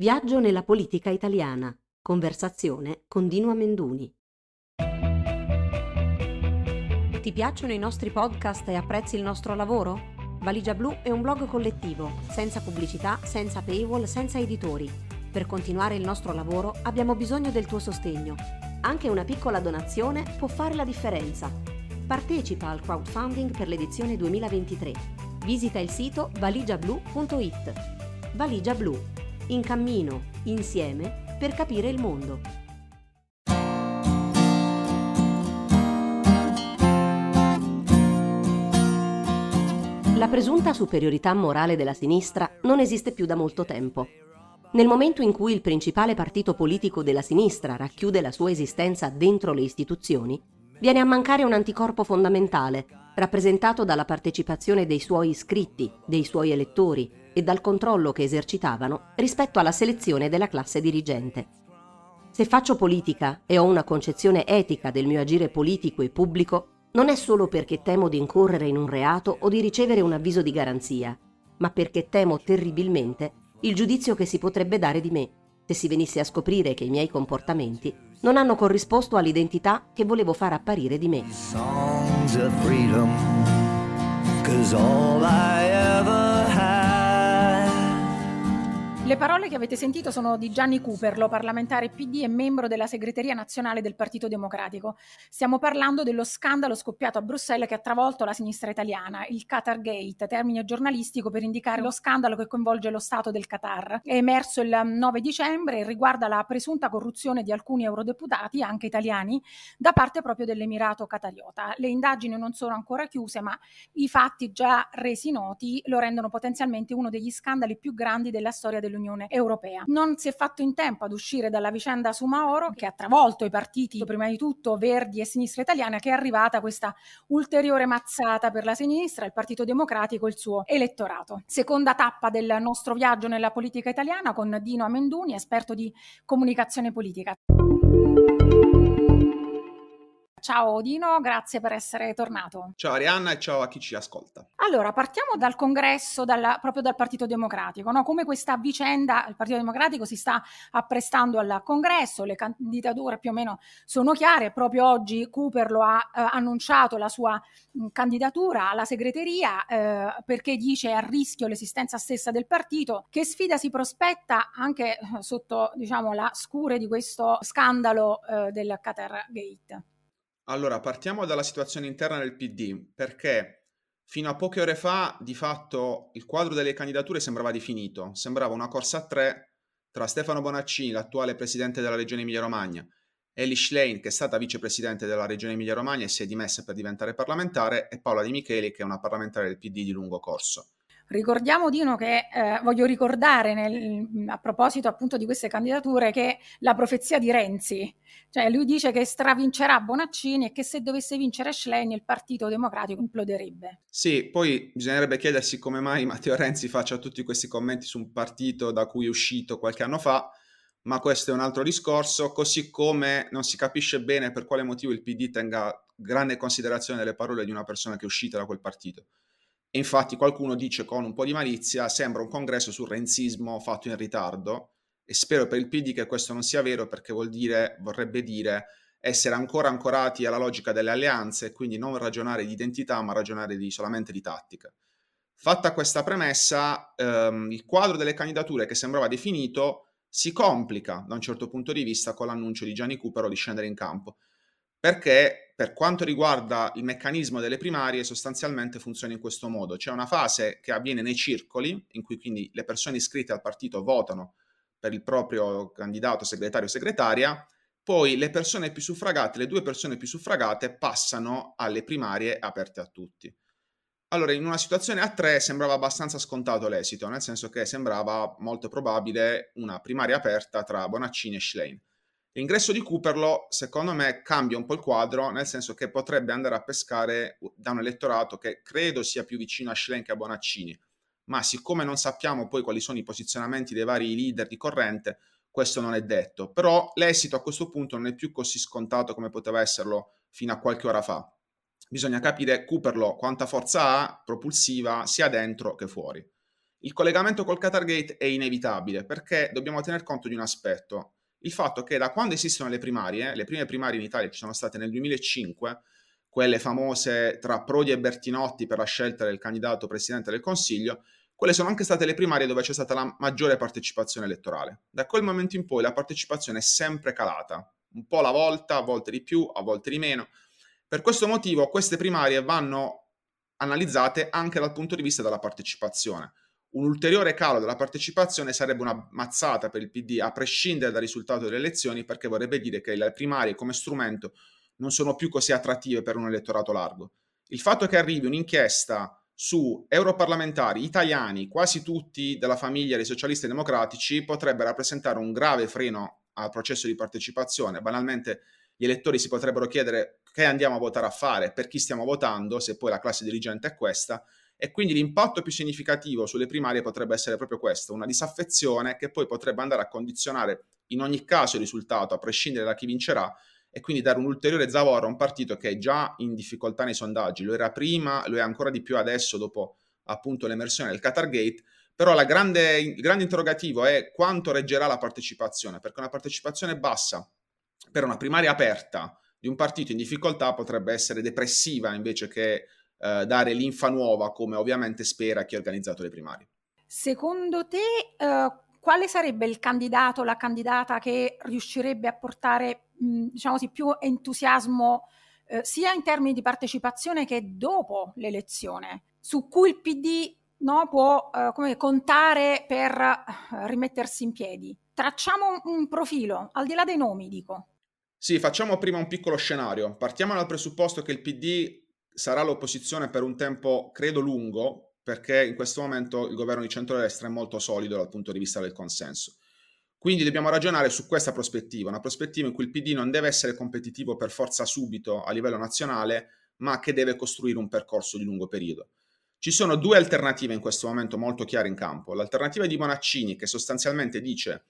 Viaggio nella politica italiana. Conversazione con Dino Amenduni. Ti piacciono i nostri podcast e apprezzi il nostro lavoro? Valigia Blu è un blog collettivo, senza pubblicità, senza paywall, senza editori. Per continuare il nostro lavoro abbiamo bisogno del tuo sostegno. Anche una piccola donazione può fare la differenza. Partecipa al crowdfunding per l'edizione 2023. Visita il sito valigiablu.it. Valigia Blu. In cammino, insieme, per capire il mondo. La presunta superiorità morale della sinistra non esiste più da molto tempo. Nel momento in cui il principale partito politico della sinistra racchiude la sua esistenza dentro le istituzioni, viene a mancare un anticorpo fondamentale, rappresentato dalla partecipazione dei suoi iscritti, dei suoi elettori e dal controllo che esercitavano rispetto alla selezione della classe dirigente. Se faccio politica e ho una concezione etica del mio agire politico e pubblico, non è solo perché temo di incorrere in un reato o di ricevere un avviso di garanzia, ma perché temo terribilmente il giudizio che si potrebbe dare di me se si venisse a scoprire che i miei comportamenti non hanno corrisposto all'identità che volevo far apparire di me. Le parole che avete sentito sono di Gianni Cooperlo, parlamentare PD e membro della segreteria nazionale del Partito Democratico. Stiamo parlando dello scandalo scoppiato a Bruxelles che ha travolto la sinistra italiana, il Qatar Gate, termine giornalistico per indicare lo scandalo che coinvolge lo Stato del Qatar. È emerso il 9 dicembre e riguarda la presunta corruzione di alcuni eurodeputati, anche italiani, da parte proprio dell'Emirato Qatariota. Le indagini non sono ancora chiuse, ma i fatti già resi noti lo rendono potenzialmente uno degli scandali più grandi della storia dell'Unione dell'Unione Europea. Non si è fatto in tempo ad uscire dalla vicenda Sumaoro che ha travolto i partiti, prima di tutto Verdi e Sinistra Italiana, che è arrivata questa ulteriore mazzata per la sinistra, il Partito Democratico e il suo elettorato. Seconda tappa del nostro viaggio nella politica italiana con Dino Amenduni, esperto di comunicazione politica. Ciao Odino, grazie per essere tornato. Ciao Arianna e ciao a chi ci ascolta. Allora, partiamo dal congresso, dalla, proprio dal Partito Democratico, no? come questa vicenda, il Partito Democratico si sta apprestando al congresso, le candidature più o meno sono chiare, proprio oggi Cooper lo ha eh, annunciato la sua mh, candidatura alla segreteria eh, perché dice a rischio l'esistenza stessa del partito, che sfida si prospetta anche eh, sotto diciamo, la scure di questo scandalo eh, del Qatar Gate. Allora, partiamo dalla situazione interna del PD, perché fino a poche ore fa, di fatto, il quadro delle candidature sembrava definito. Sembrava una corsa a tre tra Stefano Bonaccini, l'attuale presidente della regione Emilia-Romagna, Ellie Schlein, che è stata vicepresidente della regione Emilia-Romagna e si è dimessa per diventare parlamentare, e Paola Di Micheli, che è una parlamentare del PD di lungo corso. Ricordiamo Dino che eh, voglio ricordare nel, a proposito appunto di queste candidature che la profezia di Renzi, cioè lui dice che stravincerà Bonaccini e che se dovesse vincere Schlein il Partito Democratico imploderebbe. Sì, poi bisognerebbe chiedersi come mai Matteo Renzi faccia tutti questi commenti su un partito da cui è uscito qualche anno fa, ma questo è un altro discorso, così come non si capisce bene per quale motivo il PD tenga grande considerazione delle parole di una persona che è uscita da quel partito. E infatti qualcuno dice con un po' di malizia, sembra un congresso sul renzismo fatto in ritardo e spero per il PD che questo non sia vero perché vuol dire, vorrebbe dire essere ancora ancorati alla logica delle alleanze quindi non ragionare di identità ma ragionare di, solamente di tattica. Fatta questa premessa, ehm, il quadro delle candidature che sembrava definito si complica da un certo punto di vista con l'annuncio di Gianni Cupero di scendere in campo perché per quanto riguarda il meccanismo delle primarie sostanzialmente funziona in questo modo. C'è una fase che avviene nei circoli, in cui quindi le persone iscritte al partito votano per il proprio candidato segretario o segretaria, poi le persone più suffragate, le due persone più suffragate passano alle primarie aperte a tutti. Allora, in una situazione a tre sembrava abbastanza scontato l'esito, nel senso che sembrava molto probabile una primaria aperta tra Bonaccini e Schlein. L'ingresso di Cooperlo, secondo me, cambia un po' il quadro, nel senso che potrebbe andare a pescare da un elettorato che credo sia più vicino a Schlen che a Bonaccini, ma siccome non sappiamo poi quali sono i posizionamenti dei vari leader di corrente, questo non è detto. Però l'esito a questo punto non è più così scontato come poteva esserlo fino a qualche ora fa. Bisogna capire Cooperlo quanta forza ha propulsiva sia dentro che fuori. Il collegamento col Qatar Gate è inevitabile perché dobbiamo tener conto di un aspetto, il fatto che da quando esistono le primarie, le prime primarie in Italia ci sono state nel 2005, quelle famose tra Prodi e Bertinotti per la scelta del candidato presidente del Consiglio, quelle sono anche state le primarie dove c'è stata la maggiore partecipazione elettorale. Da quel momento in poi la partecipazione è sempre calata, un po' alla volta, a volte di più, a volte di meno. Per questo motivo queste primarie vanno analizzate anche dal punto di vista della partecipazione. Un ulteriore calo della partecipazione sarebbe una mazzata per il PD a prescindere dal risultato delle elezioni perché vorrebbe dire che le primarie come strumento non sono più così attrattive per un elettorato largo. Il fatto che arrivi un'inchiesta su europarlamentari italiani, quasi tutti della famiglia dei socialisti democratici, potrebbe rappresentare un grave freno al processo di partecipazione. Banalmente gli elettori si potrebbero chiedere che andiamo a votare a fare, per chi stiamo votando, se poi la classe dirigente è questa, e quindi l'impatto più significativo sulle primarie potrebbe essere proprio questo, una disaffezione che poi potrebbe andare a condizionare in ogni caso il risultato, a prescindere da chi vincerà, e quindi dare un ulteriore zavorro a un partito che è già in difficoltà nei sondaggi, lo era prima, lo è ancora di più adesso dopo appunto l'emersione del Qatar Gate, però grande, il grande interrogativo è quanto reggerà la partecipazione, perché una partecipazione bassa per una primaria aperta di un partito in difficoltà potrebbe essere depressiva invece che eh, dare linfa nuova come ovviamente spera chi ha organizzato le primarie. Secondo te uh, quale sarebbe il candidato, la candidata che riuscirebbe a portare diciamo così, più entusiasmo eh, sia in termini di partecipazione che dopo l'elezione, su cui il PD no, può eh, come contare per eh, rimettersi in piedi. Tracciamo un, un profilo, al di là dei nomi, dico. Sì, facciamo prima un piccolo scenario. Partiamo dal presupposto che il PD sarà l'opposizione per un tempo, credo, lungo, perché in questo momento il governo di centrodestra è molto solido dal punto di vista del consenso. Quindi dobbiamo ragionare su questa prospettiva, una prospettiva in cui il PD non deve essere competitivo per forza subito a livello nazionale, ma che deve costruire un percorso di lungo periodo. Ci sono due alternative in questo momento molto chiare in campo. L'alternativa di Bonaccini, che sostanzialmente dice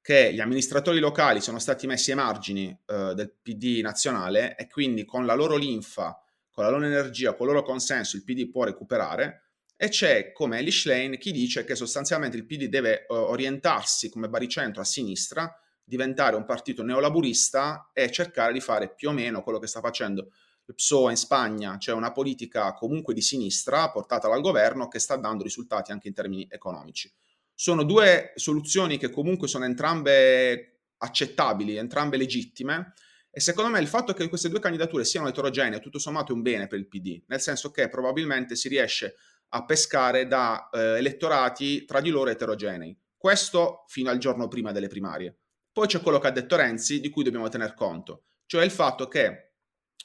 che gli amministratori locali sono stati messi ai margini eh, del PD nazionale e quindi con la loro linfa, con la loro energia, con il loro consenso il PD può recuperare e c'è come Elish Lane chi dice che sostanzialmente il PD deve uh, orientarsi come baricentro a sinistra, diventare un partito neolaburista e cercare di fare più o meno quello che sta facendo il PSOE in Spagna, cioè una politica comunque di sinistra portata dal governo che sta dando risultati anche in termini economici. Sono due soluzioni che comunque sono entrambe accettabili, entrambe legittime e secondo me il fatto che queste due candidature siano eterogenee tutto sommato è un bene per il PD, nel senso che probabilmente si riesce a pescare da eh, elettorati tra di loro eterogenei. Questo fino al giorno prima delle primarie. Poi c'è quello che ha detto Renzi, di cui dobbiamo tener conto, cioè il fatto che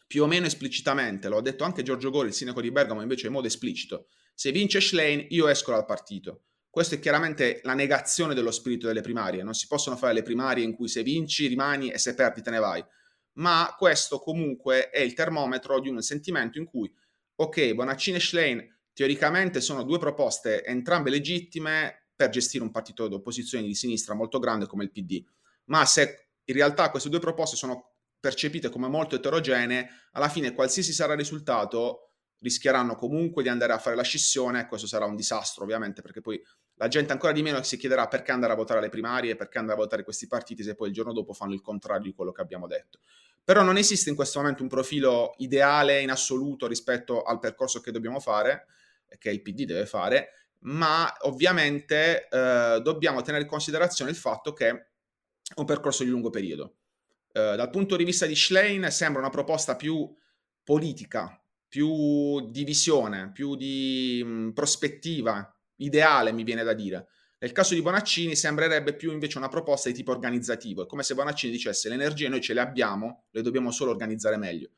più o meno esplicitamente, lo ha detto anche Giorgio Gori, il sindaco di Bergamo, invece in modo esplicito, se vince Schlein io esco dal partito. Questo è chiaramente la negazione dello spirito delle primarie. Non si possono fare le primarie in cui se vinci rimani e se perdi te ne vai. Ma questo comunque è il termometro di un sentimento in cui, ok, Bonaccini e Schlein teoricamente sono due proposte entrambe legittime per gestire un partito d'opposizione di sinistra molto grande come il PD, ma se in realtà queste due proposte sono percepite come molto eterogenee, alla fine qualsiasi sarà il risultato rischieranno comunque di andare a fare la scissione e questo sarà un disastro ovviamente perché poi la gente ancora di meno si chiederà perché andare a votare alle primarie, perché andare a votare questi partiti se poi il giorno dopo fanno il contrario di quello che abbiamo detto. Però non esiste in questo momento un profilo ideale in assoluto rispetto al percorso che dobbiamo fare che il PD deve fare, ma ovviamente eh, dobbiamo tenere in considerazione il fatto che è un percorso di lungo periodo. Eh, dal punto di vista di Schlein sembra una proposta più politica, più di visione, più di mh, prospettiva, ideale mi viene da dire. Nel caso di Bonaccini sembrerebbe più invece una proposta di tipo organizzativo, è come se Bonaccini dicesse le energie noi ce le abbiamo, le dobbiamo solo organizzare meglio.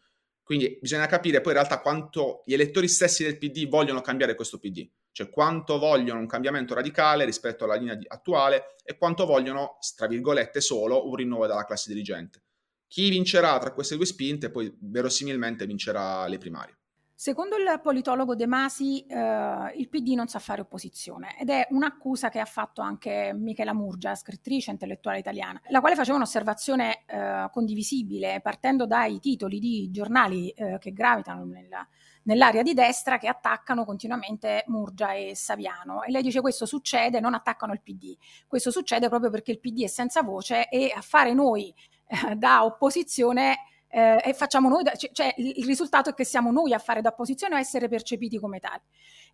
Quindi bisogna capire poi in realtà quanto gli elettori stessi del PD vogliono cambiare questo PD, cioè quanto vogliono un cambiamento radicale rispetto alla linea attuale e quanto vogliono, tra virgolette, solo un rinnovo dalla classe dirigente. Chi vincerà tra queste due spinte poi verosimilmente vincerà le primarie. Secondo il politologo De Masi, eh, il PD non sa fare opposizione ed è un'accusa che ha fatto anche Michela Murgia, scrittrice intellettuale italiana, la quale faceva un'osservazione eh, condivisibile partendo dai titoli di giornali eh, che gravitano nella, nell'area di destra che attaccano continuamente Murgia e Saviano. E lei dice questo succede, non attaccano il PD, questo succede proprio perché il PD è senza voce e a fare noi eh, da opposizione eh, e facciamo noi, da, cioè il, il, risultato è che siamo noi a fare da opposizione o a essere percepiti come tali.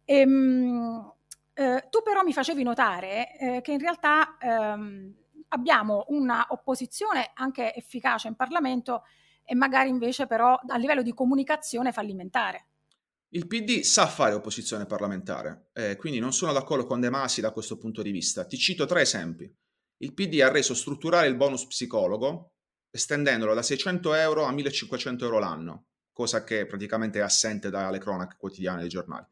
Ehm, eh, tu però mi facevi notare eh, che in realtà ehm, abbiamo una opposizione anche efficace in Parlamento e magari invece però a livello di comunicazione fallimentare. Il PD sa fare opposizione parlamentare, eh, quindi non sono d'accordo con De Masi da questo punto di vista. Ti cito tre esempi. Il PD ha reso strutturale il bonus psicologo, estendendolo da 600 euro a 1500 euro l'anno, cosa che praticamente è assente dalle cronache quotidiane dei giornali.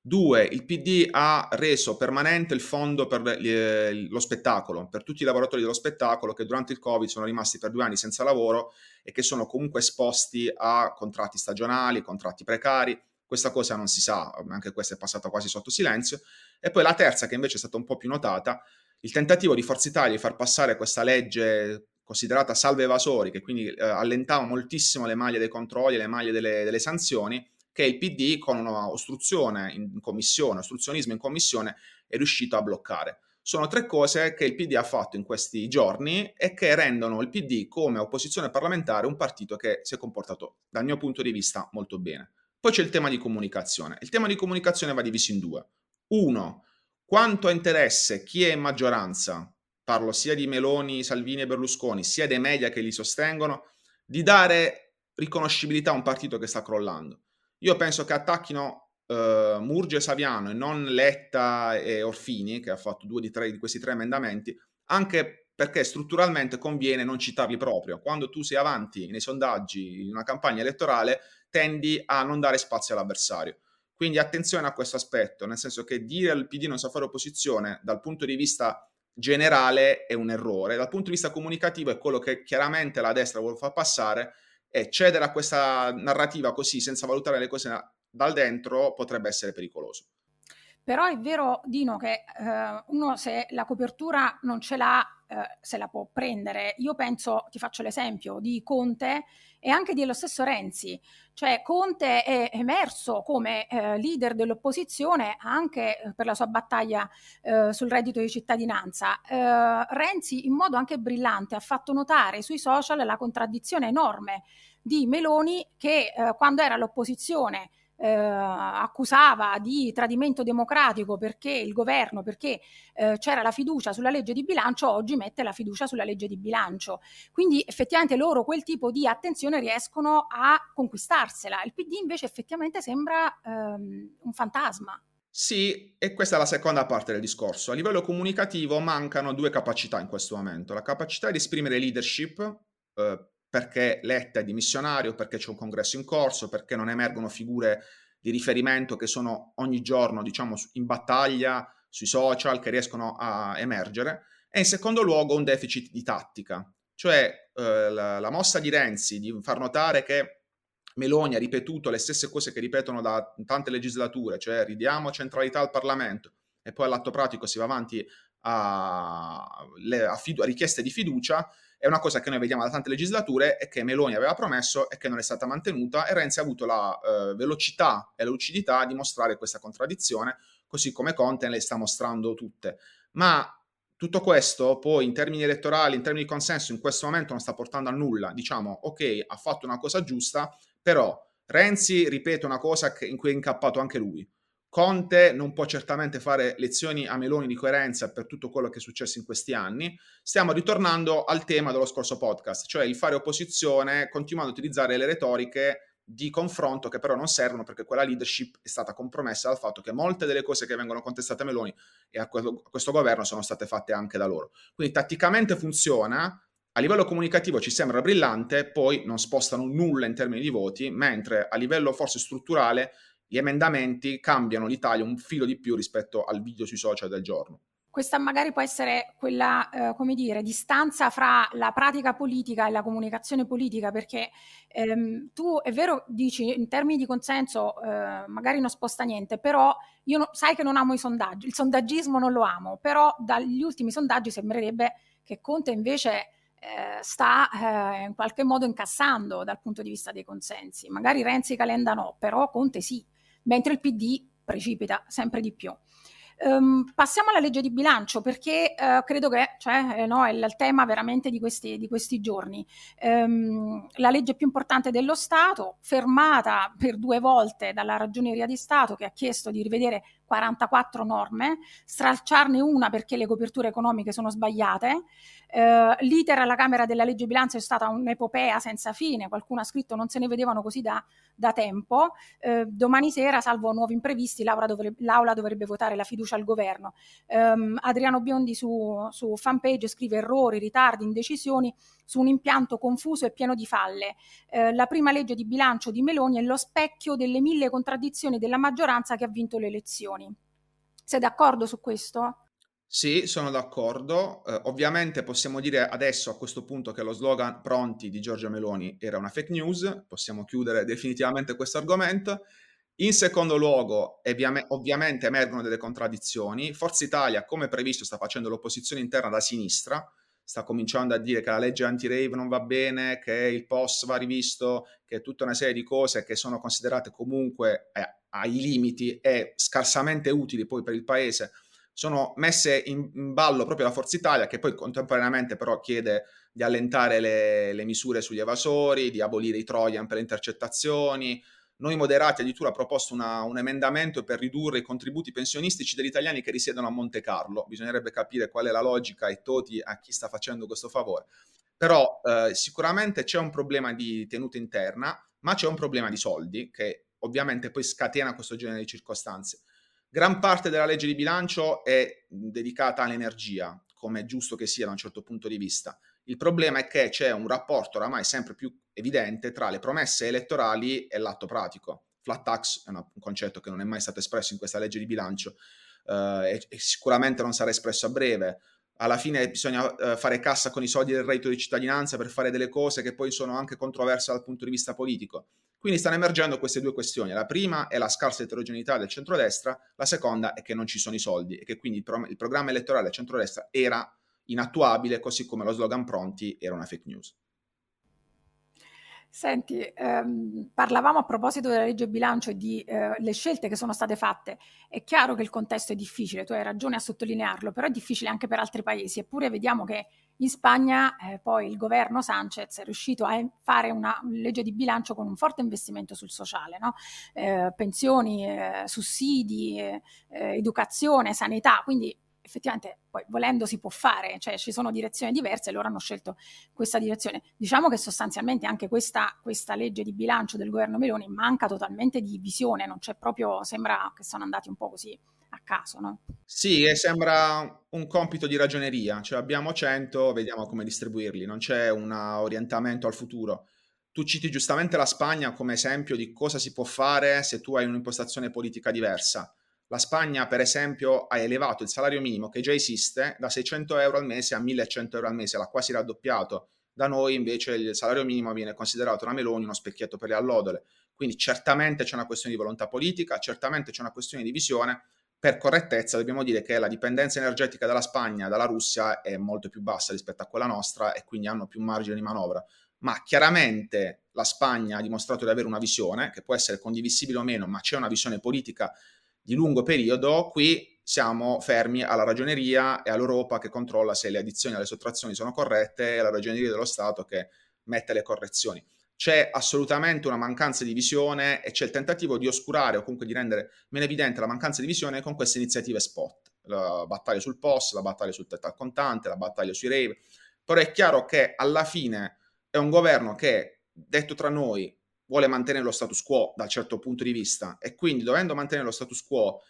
Due, il PD ha reso permanente il fondo per lo spettacolo, per tutti i lavoratori dello spettacolo che durante il Covid sono rimasti per due anni senza lavoro e che sono comunque esposti a contratti stagionali, contratti precari. Questa cosa non si sa, anche questa è passata quasi sotto silenzio. E poi la terza, che invece è stata un po' più notata, il tentativo di Forza Italia di far passare questa legge considerata salve evasori, che quindi eh, allentava moltissimo le maglie dei controlli, le maglie delle, delle sanzioni, che il PD con una ostruzione in commissione, ostruzionismo in commissione, è riuscito a bloccare. Sono tre cose che il PD ha fatto in questi giorni e che rendono il PD come opposizione parlamentare un partito che si è comportato, dal mio punto di vista, molto bene. Poi c'è il tema di comunicazione. Il tema di comunicazione va diviso in due. Uno, quanto ha interesse chi è in maggioranza parlo sia di Meloni, Salvini e Berlusconi, sia dei media che li sostengono, di dare riconoscibilità a un partito che sta crollando. Io penso che attacchino uh, Murgia e Saviano e non Letta e Orfini, che ha fatto due di, tre, di questi tre emendamenti, anche perché strutturalmente conviene non citarli proprio. Quando tu sei avanti nei sondaggi, in una campagna elettorale, tendi a non dare spazio all'avversario. Quindi attenzione a questo aspetto, nel senso che dire al PD non sa fare opposizione dal punto di vista generale è un errore. Dal punto di vista comunicativo è quello che chiaramente la destra vuole far passare e cedere a questa narrativa così senza valutare le cose dal dentro potrebbe essere pericoloso. Però è vero, Dino, che eh, uno se la copertura non ce l'ha, eh, se la può prendere. Io penso, ti faccio l'esempio di Conte e anche dello stesso Renzi. Cioè Conte è emerso come eh, leader dell'opposizione anche eh, per la sua battaglia eh, sul reddito di cittadinanza. Eh, Renzi in modo anche brillante ha fatto notare sui social la contraddizione enorme di Meloni che quando era all'opposizione eh, accusava di tradimento democratico perché il governo, perché eh, c'era la fiducia sulla legge di bilancio, oggi mette la fiducia sulla legge di bilancio. Quindi effettivamente loro quel tipo di attenzione riescono a conquistarsela. Il PD invece effettivamente sembra ehm, un fantasma. Sì, e questa è la seconda parte del discorso. A livello comunicativo mancano due capacità in questo momento. La capacità di esprimere leadership, eh, perché Letta è dimissionario, perché c'è un congresso in corso, perché non emergono figure di riferimento che sono ogni giorno, diciamo, in battaglia sui social, che riescono a emergere, e in secondo luogo un deficit di tattica, cioè eh, la, la mossa di Renzi di far notare che Meloni ha ripetuto le stesse cose che ripetono da tante legislature, cioè ridiamo centralità al Parlamento e poi all'atto pratico si va avanti a, a, fidu- a richieste di fiducia, è una cosa che noi vediamo da tante legislature e che Meloni aveva promesso e che non è stata mantenuta e Renzi ha avuto la eh, velocità e la lucidità di mostrare questa contraddizione, così come Conte le sta mostrando tutte. Ma tutto questo poi in termini elettorali, in termini di consenso, in questo momento non sta portando a nulla. Diciamo, ok, ha fatto una cosa giusta, però Renzi ripete una cosa in cui è incappato anche lui. Conte non può certamente fare lezioni a Meloni di coerenza per tutto quello che è successo in questi anni. Stiamo ritornando al tema dello scorso podcast, cioè il fare opposizione continuando a utilizzare le retoriche di confronto che però non servono perché quella leadership è stata compromessa dal fatto che molte delle cose che vengono contestate a Meloni e a questo, a questo governo sono state fatte anche da loro. Quindi tatticamente funziona, a livello comunicativo ci sembra brillante, poi non spostano nulla in termini di voti, mentre a livello forse strutturale gli emendamenti cambiano l'Italia un filo di più rispetto al video sui social del giorno. questa magari può essere quella, eh, come dire, distanza fra la pratica politica e la comunicazione politica, perché ehm, tu è vero, dici in termini di consenso eh, magari non sposta niente, però io no, sai che non amo i sondaggi, il sondaggismo non lo amo, però dagli ultimi sondaggi sembrerebbe che Conte invece eh, sta eh, in qualche modo incassando dal punto di vista dei consensi. Magari Renzi e Calenda no, però Conte sì, mentre il PD precipita sempre di più. Um, passiamo alla legge di bilancio perché uh, credo che cioè, eh, no, è il tema veramente di questi, di questi giorni. Um, la legge più importante dello Stato, fermata per due volte dalla Ragioneria di Stato che ha chiesto di rivedere 44 norme, stralciarne una perché le coperture economiche sono sbagliate. Uh, l'iter alla Camera della legge bilancio è stata un'epopea senza fine, qualcuno ha scritto non se ne vedevano così da, da tempo. Uh, domani sera, salvo nuovi imprevisti, dovrebbe, l'Aula dovrebbe votare la fiducia al governo. Um, Adriano Biondi su, su fanpage scrive errori, ritardi, indecisioni su un impianto confuso e pieno di falle. Uh, la prima legge di bilancio di Meloni è lo specchio delle mille contraddizioni della maggioranza che ha vinto le elezioni. Sei d'accordo su questo? Sì, sono d'accordo. Eh, ovviamente possiamo dire adesso a questo punto che lo slogan pronti di Giorgia Meloni era una fake news, possiamo chiudere definitivamente questo argomento. In secondo luogo, ovviamente emergono delle contraddizioni. Forza Italia, come previsto, sta facendo l'opposizione interna da sinistra, sta cominciando a dire che la legge anti-rave non va bene, che il POS va rivisto, che tutta una serie di cose che sono considerate comunque eh, ai limiti e scarsamente utili poi per il Paese sono messe in, in, ballo proprio da Forza Italia, che poi contemporaneamente però chiede di allentare le, le misure sugli evasori, di abolire i Trojan per le intercettazioni, noi moderati addirittura ha proposto una, un emendamento per ridurre i contributi pensionistici degli italiani che risiedono a Monte Carlo. Bisognerebbe capire qual è la logica e toti a chi sta facendo questo favore. Però eh, sicuramente c'è un problema di tenuta interna, ma c'è un problema di soldi che ovviamente poi scatena questo genere di circostanze. Gran parte della legge di bilancio è dedicata all'energia, come è giusto che sia da un certo punto di vista. Il problema è che c'è un rapporto oramai sempre più evidente tra le promesse elettorali e l'atto pratico. Flat tax è un concetto che non è mai stato espresso in questa legge di bilancio eh, e, sicuramente non sarà espresso a breve. Alla fine bisogna eh, fare cassa con i soldi del reddito di cittadinanza per fare delle cose che poi sono anche controverse dal punto di vista politico. Quindi stanno emergendo queste due questioni. La prima è la scarsa eterogeneità del centrodestra, la seconda è che non ci sono i soldi e che quindi il, pro- il programma elettorale del centrodestra era inattuabile, così come lo slogan pronti era una fake news. Senti, ehm, parlavamo a proposito della legge bilancio e di eh, le scelte che sono state fatte. È chiaro che il contesto è difficile, tu hai ragione a sottolinearlo, però è difficile anche per altri paesi. Eppure vediamo che in Spagna eh, poi il governo Sanchez è riuscito a fare una legge di bilancio con un forte investimento sul sociale, no? eh, pensioni, eh, sussidi, eh, eh, educazione, sanità. Quindi effettivamente poi volendo si può fare, cioè ci sono direzioni diverse e loro hanno scelto questa direzione. Diciamo che sostanzialmente anche questa, questa legge di bilancio del governo Meloni manca totalmente di visione, non c'è proprio, sembra che sono andati un po' così a caso, no? Sì, e sembra un compito di ragioneria, cioè abbiamo 100, vediamo come distribuirli, non c'è un orientamento al futuro. Tu citi giustamente la Spagna come esempio di cosa si può fare se tu hai un'impostazione politica diversa la Spagna, per esempio, ha elevato il salario minimo che già esiste da 600 euro al mese a 1100 euro al mese, l'ha quasi raddoppiato. Da noi invece il salario minimo viene considerato una Meloni, uno specchietto per le allodole. Quindi certamente c'è una questione di volontà politica, certamente c'è una questione di visione. Per correttezza dobbiamo dire che la dipendenza energetica dalla Spagna, dalla Russia è molto più bassa rispetto a quella nostra e quindi hanno più margine di manovra. Ma chiaramente la Spagna ha dimostrato di avere una visione, che può essere condivisibile o meno, ma c'è una visione politica di lungo periodo, qui siamo fermi alla ragioneria e all'Europa che controlla se le addizioni e le sottrazioni sono corrette e alla ragioneria dello Stato che mette le correzioni. C'è assolutamente una mancanza di visione e c'è il tentativo di oscurare o comunque di rendere meno evidente la mancanza di visione con queste iniziative spot. La battaglia sul POS, la battaglia sul tetto al contante, la battaglia sui rave. Però è chiaro che alla fine è un governo che, detto tra noi, vuole mantenere lo status quo da un certo punto di vista e quindi dovendo mantenere lo status quo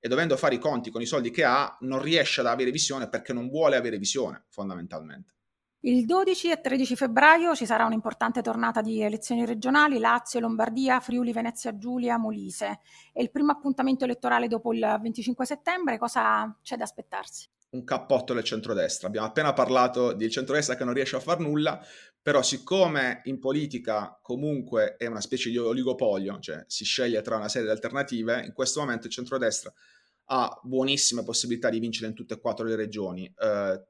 e dovendo fare i conti con i soldi che ha, non riesce ad avere visione perché non vuole avere visione fondamentalmente. Il 12 e 13 febbraio ci sarà un'importante tornata di elezioni regionali, Lazio, Lombardia, Friuli, Venezia Giulia, Molise. È il primo appuntamento elettorale dopo il 25 settembre, cosa c'è da aspettarsi? un cappotto del centrodestra. Abbiamo appena parlato del centrodestra che non riesce a far nulla, però siccome in politica comunque è una specie di oligopolio, cioè si sceglie tra una serie di alternative, in questo momento il centrodestra ha buonissime possibilità di vincere in tutte e quattro le regioni. Eh,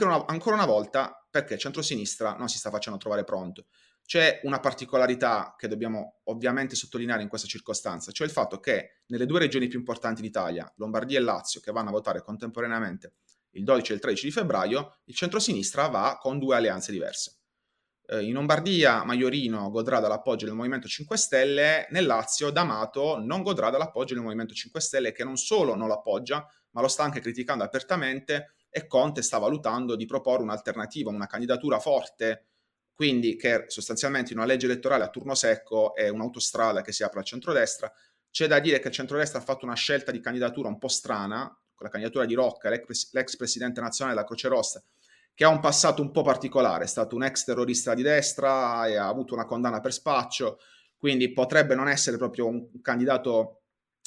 una, ancora una volta perché il centrosinistra non si sta facendo trovare pronto. C'è una particolarità che dobbiamo ovviamente sottolineare in questa circostanza, cioè il fatto che nelle due regioni più importanti d'Italia, Lombardia e Lazio, che vanno a votare contemporaneamente il 12 e il 13 di febbraio, il centrosinistra va con due alleanze diverse. Eh, in Lombardia Maiorino godrà dall'appoggio del Movimento 5 Stelle, nel Lazio D'Amato non godrà dall'appoggio del Movimento 5 Stelle che non solo non lo appoggia, ma lo sta anche criticando apertamente e Conte sta valutando di proporre un'alternativa, una candidatura forte quindi che sostanzialmente in una legge elettorale a turno secco è un'autostrada che si apre al centrodestra. C'è da dire che il centrodestra ha fatto una scelta di candidatura un po' strana, con la candidatura di Rocca, l'ex, l'ex presidente nazionale della Croce Rossa, che ha un passato un po' particolare, è stato un ex terrorista di destra e ha avuto una condanna per spaccio, quindi potrebbe non essere proprio un candidato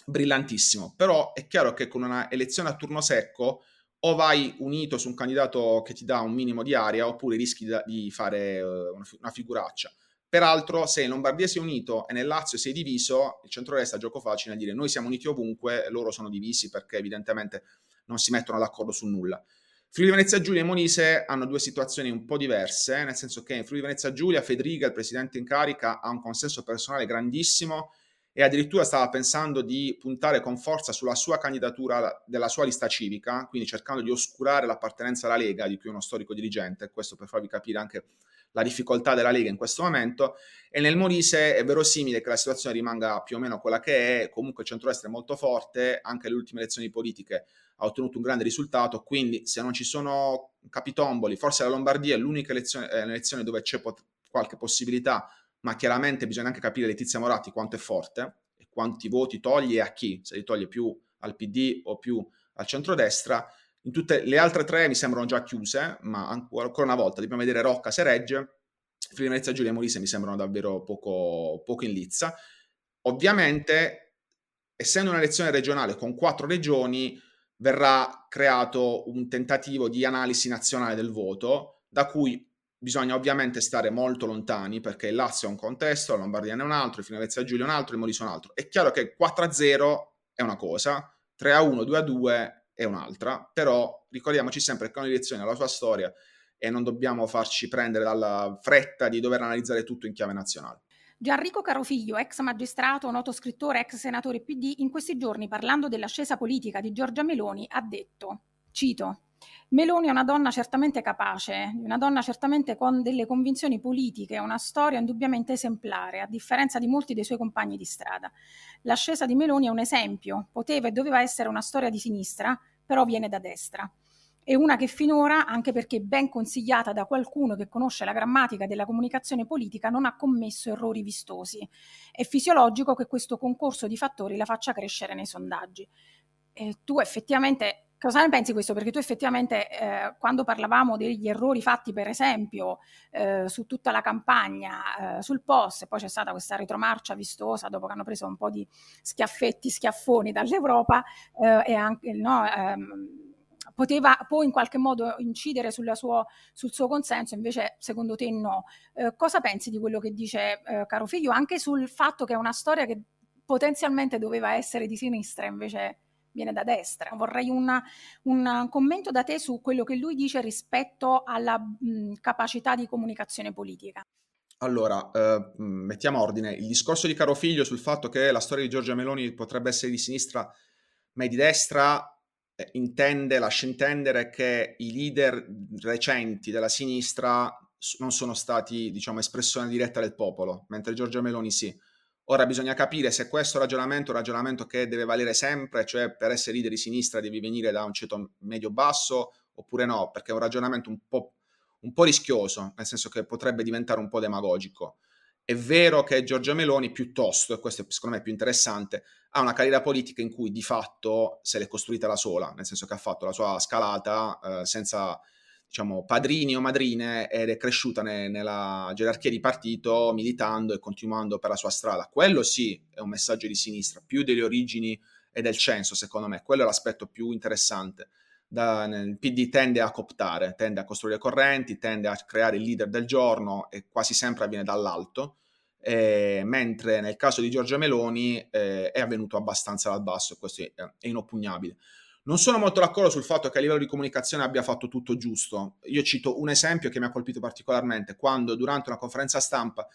brillantissimo, però è chiaro che con una elezione a turno secco o vai unito su un candidato che ti dà un minimo di aria oppure rischi di fare uh, una, figuraccia. Peraltro, se in Lombardia sei unito e nel Lazio sei diviso, il centro-destra gioco facile a dire noi siamo uniti ovunque, loro sono divisi perché evidentemente non si mettono d'accordo su nulla. Friuli Venezia Giulia e Monise hanno due situazioni un po' diverse, nel senso che in Friuli Venezia Giulia Federica, il presidente in carica, ha un consenso personale grandissimo e addirittura stava pensando di puntare con forza sulla sua candidatura della sua lista civica, quindi cercando di oscurare l'appartenenza alla Lega, di cui è uno storico dirigente, questo per farvi capire anche la difficoltà della Lega in questo momento, e nel Molise è verosimile che la situazione rimanga più o meno quella che è, comunque il centro-est è molto forte, anche le ultime elezioni politiche ha ottenuto un grande risultato, quindi se non ci sono capitomboli, forse la Lombardia è l'unica elezione, è un'elezione dove c'è pot- qualche possibilità ma chiaramente bisogna anche capire Letizia Moratti quanto è forte e quanti voti toglie a chi, se li toglie più al PD o più al centrodestra. In tutte le altre tre mi sembrano già chiuse, ma ancora una volta dobbiamo vedere Rocca se regge. Friuli Venezia Giulia e Molise mi sembrano davvero poco, poco in lizza. Ovviamente, essendo un'elezione regionale con quattro regioni, verrà creato un tentativo di analisi nazionale del voto, da cui Bisogna ovviamente stare molto lontani perché il Lazio è un contesto, la Lombardia è un altro, il Finalezza Giulio è un altro, il Molise è un altro. È chiaro che 4-0 è una cosa, 3-1, 2-2 è un'altra, però ricordiamoci sempre che ogni elezione ha la sua storia e non dobbiamo farci prendere dalla fretta di dover analizzare tutto in chiave nazionale. Gianrico Carofiglio, ex magistrato, noto scrittore, ex senatore PD, in questi giorni parlando dell'ascesa politica di Giorgia Meloni ha detto, cito, Meloni è una donna certamente capace, una donna certamente con delle convinzioni politiche, una storia indubbiamente esemplare, a differenza di molti dei suoi compagni di strada. L'ascesa di Meloni è un esempio, poteva e doveva essere una storia di sinistra, però viene da destra. È una che finora, anche perché ben consigliata da qualcuno che conosce la grammatica della comunicazione politica, non ha commesso errori vistosi. È fisiologico che questo concorso di fattori la faccia crescere nei sondaggi. E tu effettivamente Cosa ne pensi questo? Perché tu effettivamente eh, quando parlavamo degli errori fatti per esempio eh, su tutta la campagna, eh, sul post, e poi c'è stata questa retromarcia vistosa dopo che hanno preso un po' di schiaffetti, schiaffoni dall'Europa eh, e anche no, ehm, poteva poi in qualche modo incidere suo, sul suo consenso, invece secondo te no. Eh, cosa pensi di quello che dice eh, caro figlio? Anche sul fatto che è una storia che potenzialmente doveva essere di sinistra, invece viene da destra. Vorrei una, un commento da te su quello che lui dice rispetto alla mh, capacità di comunicazione politica. Allora, eh, mettiamo ordine. Il discorso di Caro Figlio sul fatto che la storia di Giorgia Meloni potrebbe essere di sinistra ma è di destra eh, intende, lascia intendere che i leader recenti della sinistra non sono stati, diciamo, espressione diretta del popolo, mentre Giorgia Meloni sì. Ora bisogna capire se questo ragionamento è un ragionamento che deve valere sempre, cioè per essere leader di sinistra devi venire da un ceto medio-basso oppure no, perché è un ragionamento un po', un po' rischioso, nel senso che potrebbe diventare un po' demagogico. È vero che Giorgia Meloni piuttosto, e questo secondo me è più interessante, ha una carriera politica in cui di fatto se l'è costruita da sola, nel senso che ha fatto la sua scalata eh, senza diciamo, padrini o madrine ed è cresciuta ne, nella gerarchia di partito militando e continuando per la sua strada. Quello sì è un messaggio di sinistra, più delle origini e del censo, secondo me. Quello è l'aspetto più interessante. da, il PD tende a cooptare, tende a costruire correnti, tende a creare il leader del giorno e quasi sempre avviene dall'alto, eh, mentre nel caso di Giorgia Meloni eh, è avvenuto abbastanza dal basso e questo è, è inoppugnabile. Non sono molto d'accordo sul fatto che a livello di comunicazione abbia fatto tutto giusto. Io cito un esempio che mi ha colpito particolarmente, quando durante una conferenza stampa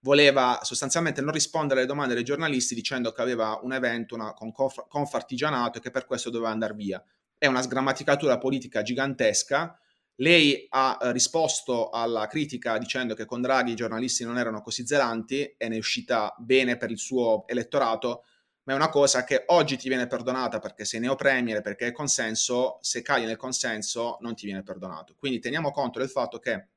voleva sostanzialmente non rispondere alle domande dei giornalisti dicendo che aveva un evento una, con Confartigianato e che per questo doveva andare via. È una sgrammaticatura politica gigantesca. Lei ha eh, risposto alla critica dicendo che con Draghi i giornalisti non erano così zelanti e ne è uscita bene per il suo elettorato, ma è una cosa che oggi ti viene perdonata perché sei neopremiere, perché è consenso, se cadi nel consenso non ti viene perdonato. Quindi teniamo conto del fatto che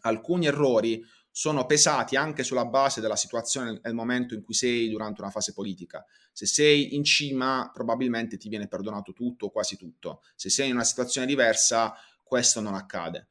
alcuni errori sono pesati anche sulla base della situazione nel momento in cui sei durante una fase politica. Se sei in cima, probabilmente ti viene perdonato tutto o quasi tutto. Se sei in una situazione diversa, questo non accade.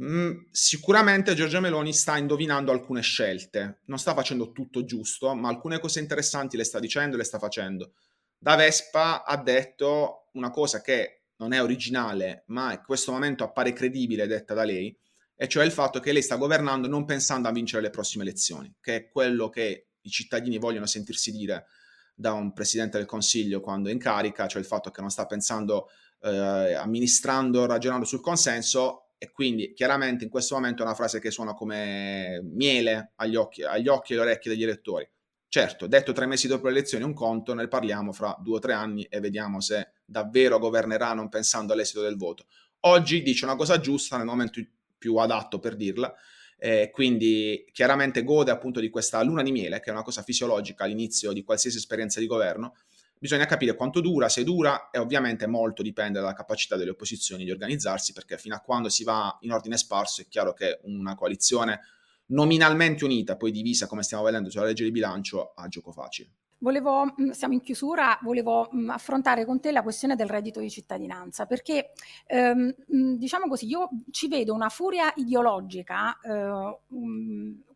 Mm, sicuramente Giorgia Meloni sta indovinando alcune scelte, non sta facendo tutto giusto, ma alcune cose interessanti le sta dicendo e le sta facendo. Da Vespa ha detto una cosa che non è originale, ma in questo momento appare credibile detta da lei, e cioè il fatto che lei sta governando non pensando a vincere le prossime elezioni, che è quello che i cittadini vogliono sentirsi dire da un presidente del Consiglio quando è in carica, cioè il fatto che non sta pensando, eh, amministrando, ragionando sul consenso e quindi chiaramente in questo momento è una frase che suona come miele agli occhi, agli occhi e alle orecchie degli elettori. Certo, detto tre mesi dopo le elezioni un conto, ne parliamo fra due o tre anni e vediamo se davvero governerà non pensando all'esito del voto. Oggi dice una cosa giusta nel momento più adatto per dirla. Eh, quindi chiaramente gode appunto di questa luna di miele, che è una cosa fisiologica all'inizio di qualsiasi esperienza di governo. Bisogna capire quanto dura, se dura, e ovviamente molto dipende dalla capacità delle opposizioni di organizzarsi, perché fino a quando si va in ordine sparso è chiaro che una coalizione nominalmente unita, poi divisa come stiamo vedendo sulla legge di bilancio, ha gioco facile. Volevo, mm, siamo in chiusura, volevo mm, affrontare con te la questione del reddito di cittadinanza, perché ehm, mm, diciamo così, io ci vedo una furia ideologica eh,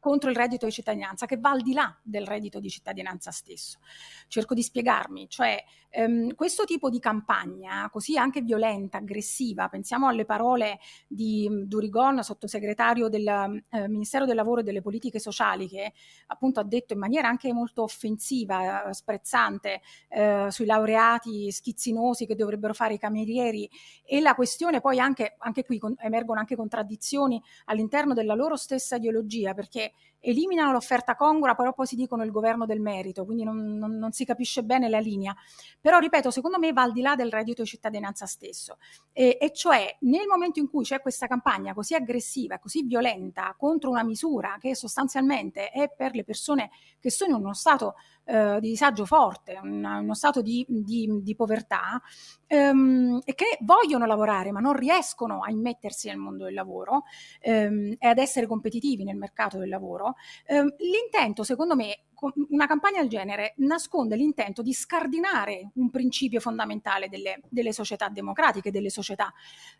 contro il reddito di cittadinanza che va al di là del reddito di cittadinanza stesso. Cerco di spiegarmi, cioè ehm, questo tipo di campagna, così anche violenta, aggressiva, pensiamo alle parole di Durigon, sottosegretario del eh, Ministero del Lavoro e delle Politiche Sociali, che appunto ha detto in maniera anche molto offensiva, sprezzante, eh, sui laureati schizzinosi che dovrebbero fare i camerieri e la questione poi anche, anche qui con, emergono anche contraddizioni all'interno della loro stessa ideologia, perché eliminano l'offerta congrua, però poi si dicono il governo del merito, quindi non, non, non, si capisce bene la linea. Però, ripeto, secondo me va al di là del reddito di cittadinanza stesso. E, e cioè, nel momento in cui c'è questa campagna così aggressiva, così violenta contro una misura che sostanzialmente è per le persone che sono in uno stato eh, di disagio forte, un, uno stato di, di, di povertà, ehm, e che vogliono lavorare ma non riescono a immettersi nel mondo del lavoro ehm, e ad essere competitivi nel mercato del lavoro, ehm, l'intento, secondo me, una campagna del genere nasconde l'intento di scardinare un principio fondamentale delle, delle società democratiche, delle società,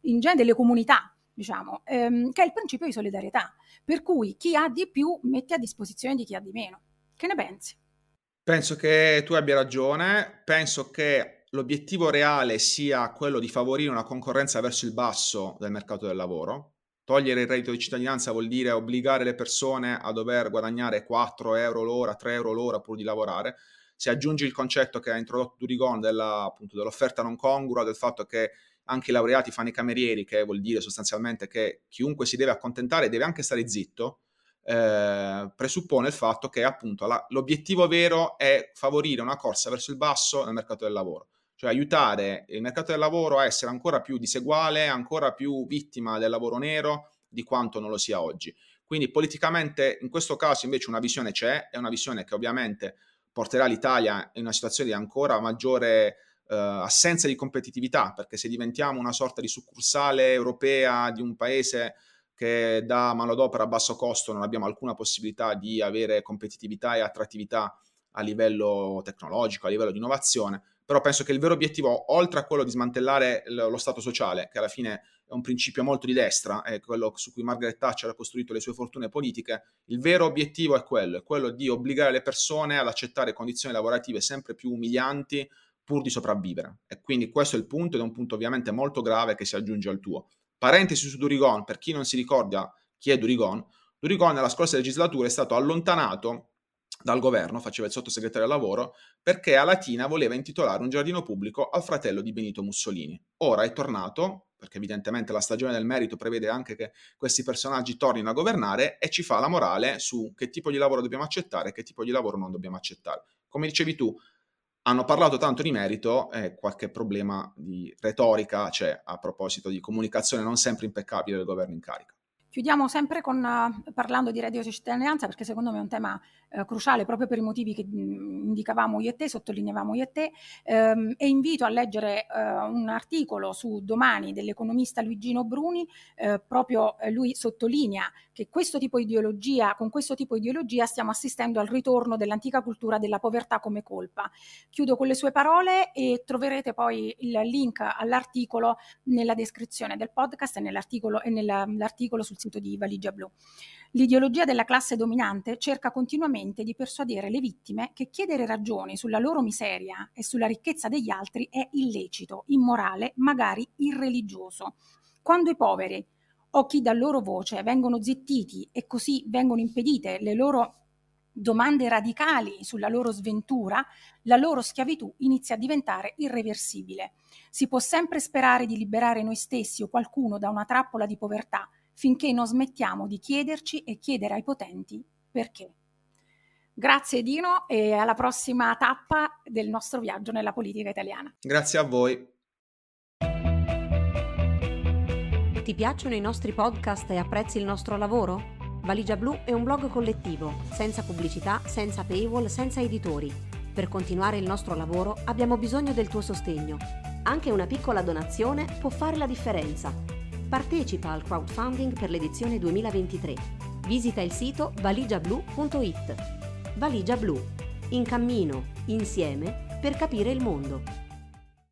in genere delle comunità, diciamo, ehm, che è il principio di solidarietà, per cui chi ha di più mette a disposizione di chi ha di meno. Che ne pensi? Penso che tu abbia ragione, penso che l'obiettivo reale sia quello di favorire una concorrenza verso il basso del mercato del lavoro. Togliere il reddito di cittadinanza vuol dire obbligare le persone a dover guadagnare 4 euro l'ora, 3 euro l'ora pur di lavorare. Se aggiungi il concetto che ha introdotto Durigon della, appunto, dell'offerta non congrua, del fatto che anche i laureati fanno i camerieri, che vuol dire sostanzialmente che chiunque si deve accontentare deve anche stare zitto, eh, presuppone il fatto che appunto la, l'obiettivo vero è favorire una corsa verso il basso nel mercato del lavoro, cioè aiutare il mercato del lavoro a essere ancora più diseguale, ancora più vittima del lavoro nero di quanto non lo sia oggi. Quindi politicamente in questo caso invece una visione c'è, è una visione che ovviamente porterà l'Italia in una situazione di ancora maggiore Uh, assenza di competitività, perché se diventiamo una sorta di succursale europea di un paese che da manodopera a basso costo non abbiamo alcuna possibilità di avere competitività e attrattività a livello tecnologico, a livello di innovazione, però penso che il vero obiettivo, oltre a quello di smantellare lo Stato sociale, che alla fine è un principio molto di destra, è quello su cui Margaret Thatcher ha costruito le sue fortune politiche, il vero obiettivo è quello, è quello di obbligare le persone ad accettare condizioni lavorative sempre più umilianti pur di sopravvivere. E quindi questo è il punto ed è un punto ovviamente molto grave che si aggiunge al tuo. Parentesi su Durigon, per chi non si ricorda chi è Durigon, Durigon nella scorsa legislatura è stato allontanato dal governo, faceva il sottosegretario al lavoro, perché a Latina voleva intitolare un giardino pubblico al fratello di Benito Mussolini. Ora è tornato, perché evidentemente la stagione del merito prevede anche che questi personaggi tornino a governare e ci fa la morale su che tipo di lavoro dobbiamo accettare e che tipo di lavoro non dobbiamo accettare. Come dicevi tu, hanno parlato tanto di merito e qualche problema di retorica c'è a proposito di comunicazione non sempre impeccabile del governo in carica. Chiudiamo sempre con, uh, parlando di reddito di cittadinanza perché secondo me è un tema uh, cruciale proprio per i motivi che mm, indicavamo io e te, sottolineavamo io e te um, e invito a leggere uh, un articolo su Domani dell'economista Luigino Bruni, proprio lui sottolinea che questo tipo ideologia, con questo tipo di ideologia stiamo assistendo al ritorno dell'antica cultura della povertà come colpa. Chiudo con le sue parole e troverete poi il link all'articolo nella descrizione del podcast e nell'articolo, e nell'articolo sul sito di Valigia Blu. L'ideologia della classe dominante cerca continuamente di persuadere le vittime che chiedere ragioni sulla loro miseria e sulla ricchezza degli altri è illecito, immorale, magari irreligioso. Quando i poveri o chi dà loro voce vengono zittiti e così vengono impedite le loro domande radicali sulla loro sventura, la loro schiavitù inizia a diventare irreversibile. Si può sempre sperare di liberare noi stessi o qualcuno da una trappola di povertà, finché non smettiamo di chiederci e chiedere ai potenti perché. Grazie Dino e alla prossima tappa del nostro viaggio nella politica italiana. Grazie a voi. Ti piacciono i nostri podcast e apprezzi il nostro lavoro? Valigia Blu è un blog collettivo, senza pubblicità, senza paywall, senza editori. Per continuare il nostro lavoro abbiamo bisogno del tuo sostegno. Anche una piccola donazione può fare la differenza Partecipa al crowdfunding per l'edizione 2023. Visita il sito valigiablu.it. Valigia Blu. In cammino, insieme, per capire il mondo.